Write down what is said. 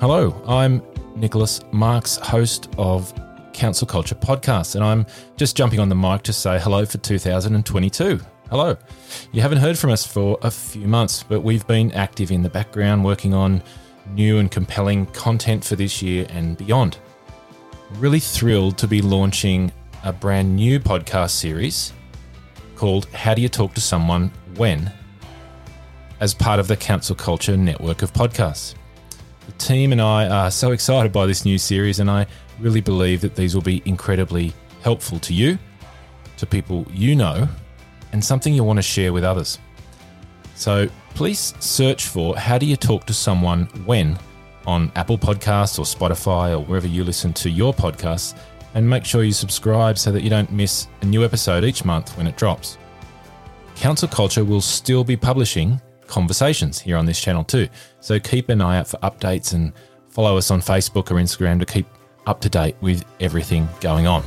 Hello, I'm Nicholas Marks, host of Council Culture Podcast, and I'm just jumping on the mic to say hello for 2022. Hello. You haven't heard from us for a few months, but we've been active in the background working on new and compelling content for this year and beyond. Really thrilled to be launching a brand new podcast series called How Do You Talk to Someone When? as part of the Council Culture network of podcasts. The team and I are so excited by this new series, and I really believe that these will be incredibly helpful to you, to people you know, and something you'll want to share with others. So please search for How Do You Talk to Someone When on Apple Podcasts or Spotify or wherever you listen to your podcasts, and make sure you subscribe so that you don't miss a new episode each month when it drops. Council Culture will still be publishing conversations here on this channel too. So keep an eye out for updates and follow us on Facebook or Instagram to keep up to date with everything going on.